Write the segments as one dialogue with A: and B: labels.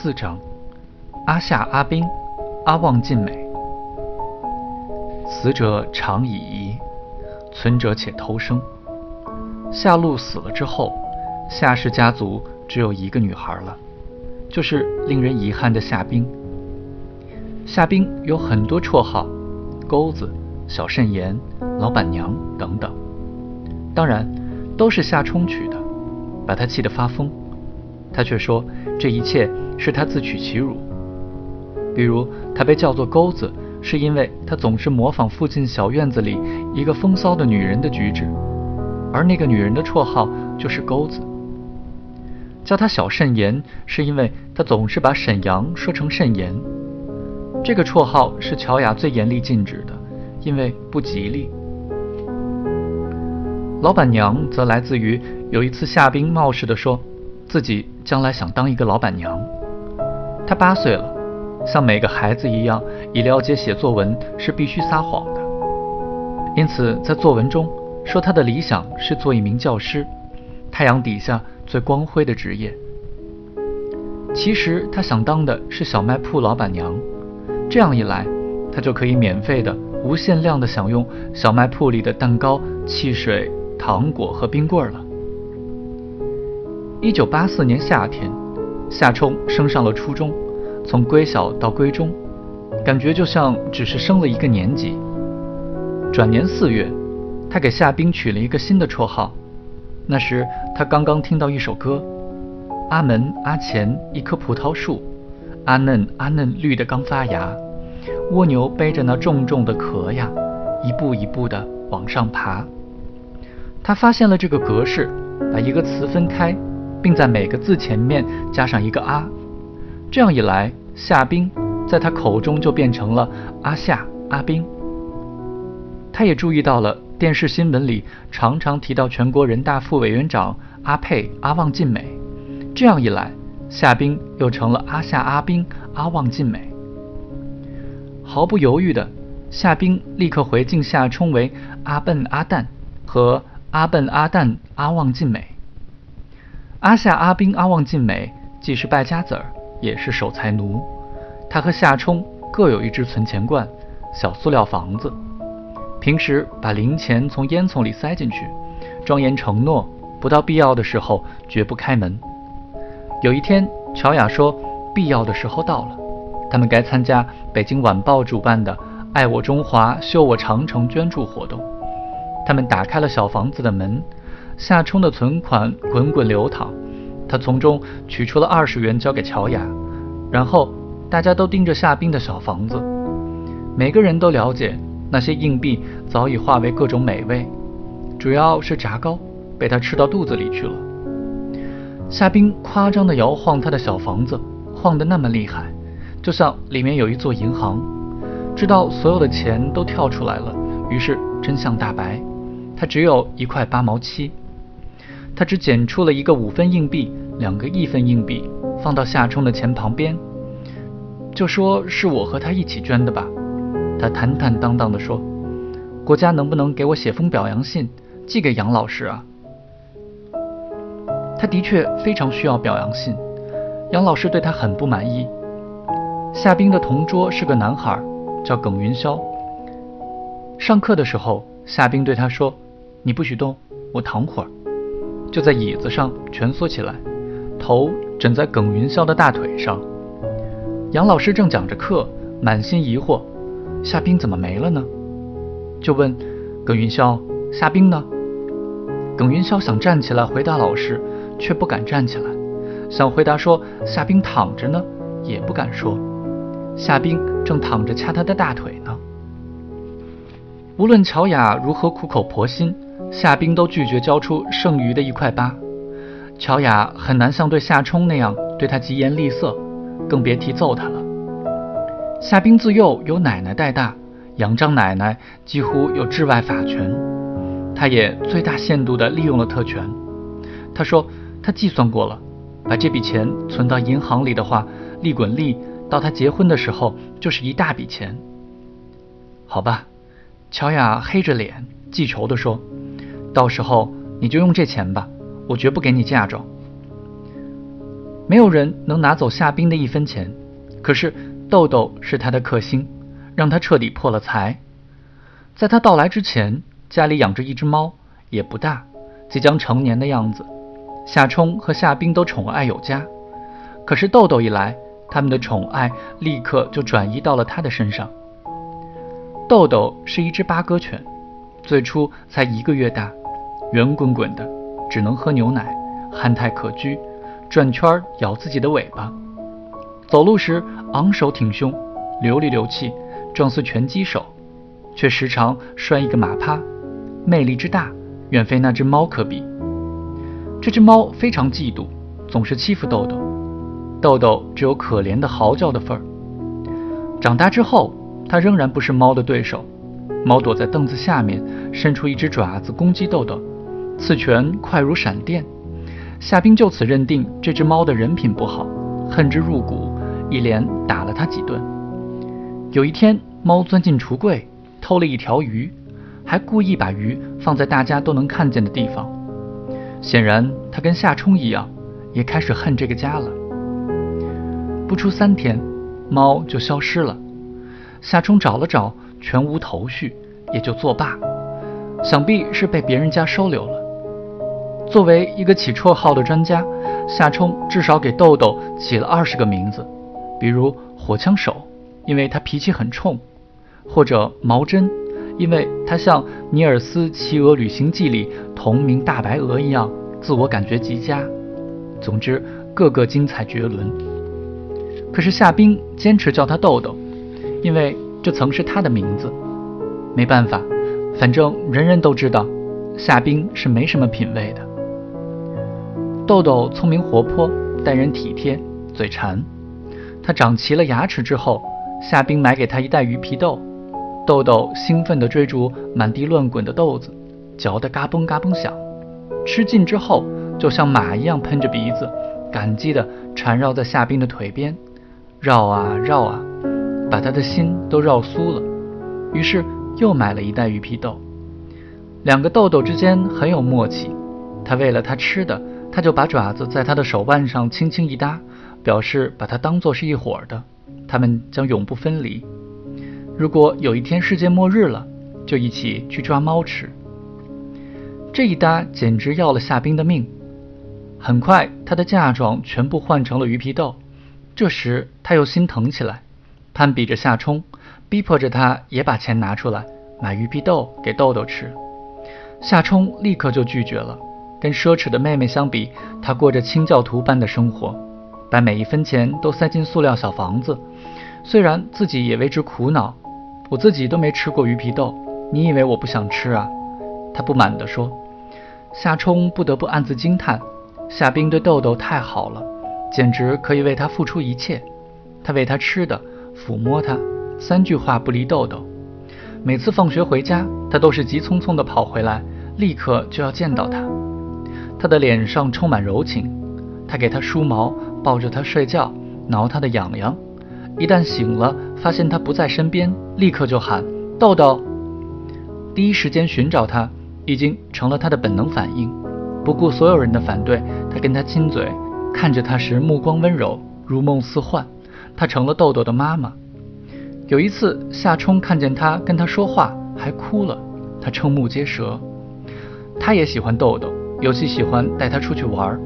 A: 四章：阿夏、阿冰、阿旺尽美。死者常已遗，存者且偷生。夏露死了之后，夏氏家族只有一个女孩了，就是令人遗憾的夏冰。夏冰有很多绰号，钩子、小肾炎、老板娘等等，当然都是夏冲取的，把她气得发疯。他却说这一切是他自取其辱。比如，他被叫做钩子，是因为他总是模仿附近小院子里一个风骚的女人的举止，而那个女人的绰号就是钩子。叫他小慎言，是因为他总是把沈阳说成慎言。这个绰号是乔雅最严厉禁止的，因为不吉利。老板娘则来自于有一次夏冰冒失地说。自己将来想当一个老板娘。她八岁了，像每个孩子一样，已了解写作文是必须撒谎的。因此，在作文中说她的理想是做一名教师，太阳底下最光辉的职业。其实她想当的是小卖铺老板娘，这样一来，她就可以免费的、无限量的享用小卖铺里的蛋糕、汽水、糖果和冰棍了。一九八四年夏天，夏冲升上了初中，从归小到归中，感觉就像只是升了一个年级。转年四月，他给夏冰取了一个新的绰号。那时他刚刚听到一首歌：阿门阿前一棵葡萄树，阿嫩阿嫩绿的刚发芽，蜗牛背着那重重的壳呀，一步一步的往上爬。他发现了这个格式，把一个词分开。并在每个字前面加上一个“阿”，这样一来，夏冰在他口中就变成了阿夏、阿冰。他也注意到了电视新闻里常常提到全国人大副委员长阿佩、阿旺晋美，这样一来，夏冰又成了阿夏、阿冰、阿旺晋美。毫不犹豫的，夏冰立刻回敬夏冲为阿笨、阿蛋和阿笨、阿蛋、阿旺晋美。阿夏、阿兵、阿旺、晋美既是败家子儿，也是守财奴。他和夏冲各有一只存钱罐、小塑料房子，平时把零钱从烟囱里塞进去，庄严承诺不到必要的时候绝不开门。有一天，乔雅说必要的时候到了，他们该参加北京晚报主办的“爱我中华，修我长城”捐助活动。他们打开了小房子的门。夏冲的存款滚滚流淌，他从中取出了二十元交给乔雅，然后大家都盯着夏冰的小房子，每个人都了解那些硬币早已化为各种美味，主要是炸糕被他吃到肚子里去了。夏冰夸张地摇晃他的小房子，晃得那么厉害，就像里面有一座银行，知道所有的钱都跳出来了，于是真相大白，他只有一块八毛七。他只捡出了一个五分硬币，两个一分硬币，放到夏冲的钱旁边，就说是我和他一起捐的吧。他坦坦荡荡地说：“国家能不能给我写封表扬信，寄给杨老师啊？”他的确非常需要表扬信，杨老师对他很不满意。夏冰的同桌是个男孩，叫耿云霄。上课的时候，夏冰对他说：“你不许动，我躺会儿。”就在椅子上蜷缩起来，头枕在耿云霄的大腿上。杨老师正讲着课，满心疑惑：夏冰怎么没了呢？就问耿云霄：“夏冰呢？”耿云霄想站起来回答老师，却不敢站起来；想回答说夏冰躺着呢，也不敢说。夏冰正躺着掐他的大腿呢。无论乔雅如何苦口婆心。夏冰都拒绝交出剩余的一块八，乔雅很难像对夏冲那样对他疾言厉色，更别提揍他了。夏冰自幼由奶奶带大，杨张奶奶几乎有治外法权，他也最大限度地利用了特权。他说他计算过了，把这笔钱存到银行里的话，利滚利到他结婚的时候就是一大笔钱。好吧，乔雅黑着脸记仇地说。到时候你就用这钱吧，我绝不给你嫁妆。没有人能拿走夏冰的一分钱。可是豆豆是他的克星，让他彻底破了财。在他到来之前，家里养着一只猫，也不大，即将成年的样子。夏冲和夏冰都宠爱有加。可是豆豆一来，他们的宠爱立刻就转移到了他的身上。豆豆是一只八哥犬，最初才一个月大，圆滚滚的，只能喝牛奶，憨态可掬，转圈咬自己的尾巴。走路时昂首挺胸，流里流气，状似拳击手，却时常摔一个马趴，魅力之大，远非那只猫可比。这只猫非常嫉妒，总是欺负豆豆。豆豆只有可怜的嚎叫的份儿。长大之后，它仍然不是猫的对手。猫躲在凳子下面，伸出一只爪子攻击豆豆，刺拳快如闪电。夏冰就此认定这只猫的人品不好，恨之入骨，一连打了它几顿。有一天，猫钻进橱柜，偷了一条鱼，还故意把鱼放在大家都能看见的地方。显然，它跟夏冲一样，也开始恨这个家了。不出三天，猫就消失了。夏冲找了找，全无头绪，也就作罢。想必是被别人家收留了。作为一个起绰号的专家，夏冲至少给豆豆起了二十个名字，比如火枪手，因为他脾气很冲；或者毛针，因为他像尼尔斯《骑鹅旅行记》里同名大白鹅一样，自我感觉极佳。总之，个个精彩绝伦。可是夏冰坚持叫他豆豆，因为这曾是他的名字。没办法，反正人人都知道，夏冰是没什么品位的。豆豆聪明活泼，待人体贴，嘴馋。他长齐了牙齿之后，夏冰买给他一袋鱼皮豆，豆豆兴奋地追逐满地乱滚的豆子，嚼得嘎嘣嘎嘣响。吃尽之后，就像马一样喷着鼻子，感激地缠绕在夏冰的腿边。绕啊绕啊，把他的心都绕酥了。于是又买了一袋鱼皮豆。两个豆豆之间很有默契。他为了他吃的，他就把爪子在他的手腕上轻轻一搭，表示把他当作是一伙的。他们将永不分离。如果有一天世界末日了，就一起去抓猫吃。这一搭简直要了夏冰的命。很快，他的嫁妆全部换成了鱼皮豆。这时他又心疼起来，攀比着夏冲，逼迫着他也把钱拿出来买鱼皮豆给豆豆吃。夏冲立刻就拒绝了。跟奢侈的妹妹相比，她过着清教徒般的生活，把每一分钱都塞进塑料小房子。虽然自己也为之苦恼，我自己都没吃过鱼皮豆，你以为我不想吃啊？她不满地说。夏冲不得不暗自惊叹：夏冰对豆豆太好了。简直可以为他付出一切，他喂他吃的，抚摸他，三句话不离豆豆。每次放学回家，他都是急匆匆地跑回来，立刻就要见到他。他的脸上充满柔情，他给他梳毛，抱着他睡觉，挠他的痒痒。一旦醒了，发现他不在身边，立刻就喊豆豆。第一时间寻找他，已经成了他的本能反应。不顾所有人的反对，他跟他亲嘴。看着他时，目光温柔，如梦似幻。他成了豆豆的妈妈。有一次，夏冲看见他跟他说话，还哭了。他瞠目结舌。他也喜欢豆豆，尤其喜欢带她出去玩。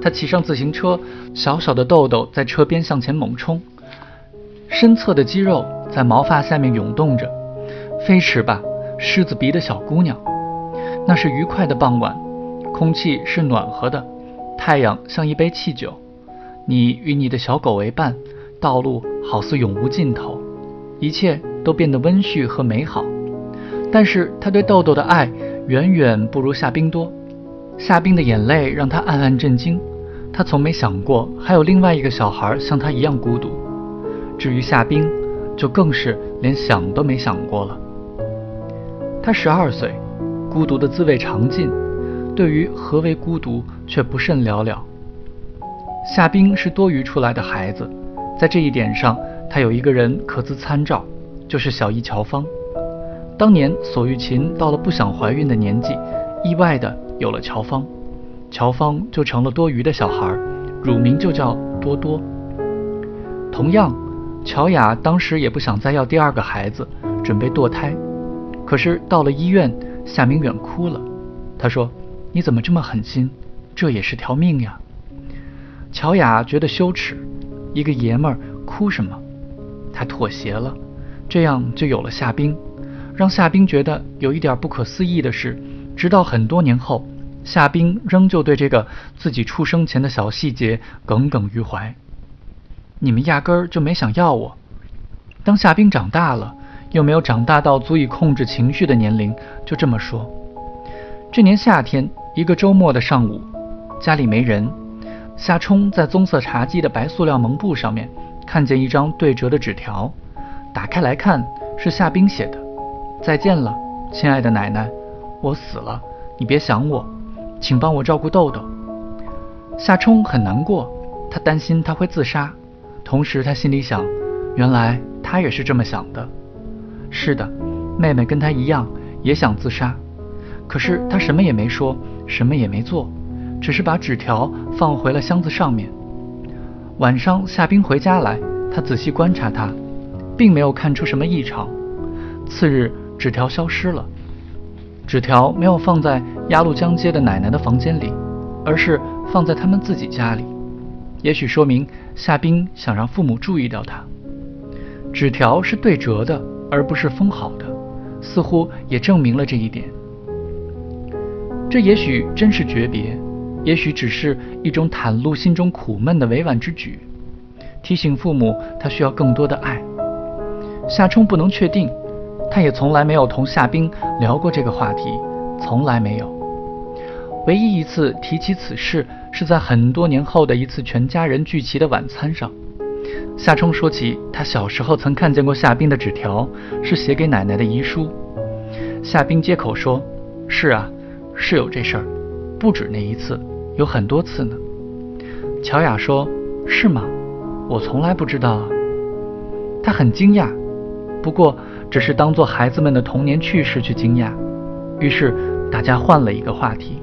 A: 他骑上自行车，小小的豆豆在车边向前猛冲，身侧的肌肉在毛发下面涌动着。飞驰吧，狮子鼻的小姑娘。那是愉快的傍晚，空气是暖和的。太阳像一杯汽酒，你与你的小狗为伴，道路好似永无尽头，一切都变得温煦和美好。但是他对豆豆的爱远远不如夏冰多。夏冰的眼泪让他暗暗震惊，他从没想过还有另外一个小孩像他一样孤独。至于夏冰，就更是连想都没想过了。他十二岁，孤独的滋味尝尽。对于何为孤独，却不甚了了。夏冰是多余出来的孩子，在这一点上，他有一个人可资参照，就是小姨乔芳。当年索玉琴到了不想怀孕的年纪，意外的有了乔芳，乔芳就成了多余的小孩，乳名就叫多多。同样，乔雅当时也不想再要第二个孩子，准备堕胎。可是到了医院，夏明远哭了。他说：“你怎么这么狠心？这也是条命呀。”乔雅觉得羞耻，一个爷们儿哭什么？他妥协了，这样就有了夏冰。让夏冰觉得有一点不可思议的是，直到很多年后，夏冰仍旧对这个自己出生前的小细节耿耿于怀。你们压根儿就没想要我。当夏冰长大了，又没有长大到足以控制情绪的年龄，就这么说。这年夏天，一个周末的上午，家里没人。夏冲在棕色茶几的白塑料蒙布上面看见一张对折的纸条，打开来看，是夏冰写的。再见了，亲爱的奶奶，我死了，你别想我，请帮我照顾豆豆。夏冲很难过，他担心他会自杀，同时他心里想，原来他也是这么想的。是的，妹妹跟他一样也想自杀，可是他什么也没说，什么也没做，只是把纸条放回了箱子上面。晚上夏冰回家来，他仔细观察他，并没有看出什么异常。次日。纸条消失了，纸条没有放在鸭绿江街的奶奶的房间里，而是放在他们自己家里。也许说明夏冰想让父母注意到他。纸条是对折的，而不是封好的，似乎也证明了这一点。这也许真是诀别，也许只是一种袒露心中苦闷的委婉之举，提醒父母他需要更多的爱。夏冲不能确定。他也从来没有同夏冰聊过这个话题，从来没有。唯一一次提起此事，是在很多年后的一次全家人聚齐的晚餐上。夏冲说起他小时候曾看见过夏冰的纸条，是写给奶奶的遗书。夏冰接口说：“是啊，是有这事儿，不止那一次，有很多次呢。”乔雅说：“是吗？我从来不知道啊。”他很惊讶，不过。只是当做孩子们的童年趣事去惊讶，于是大家换了一个话题。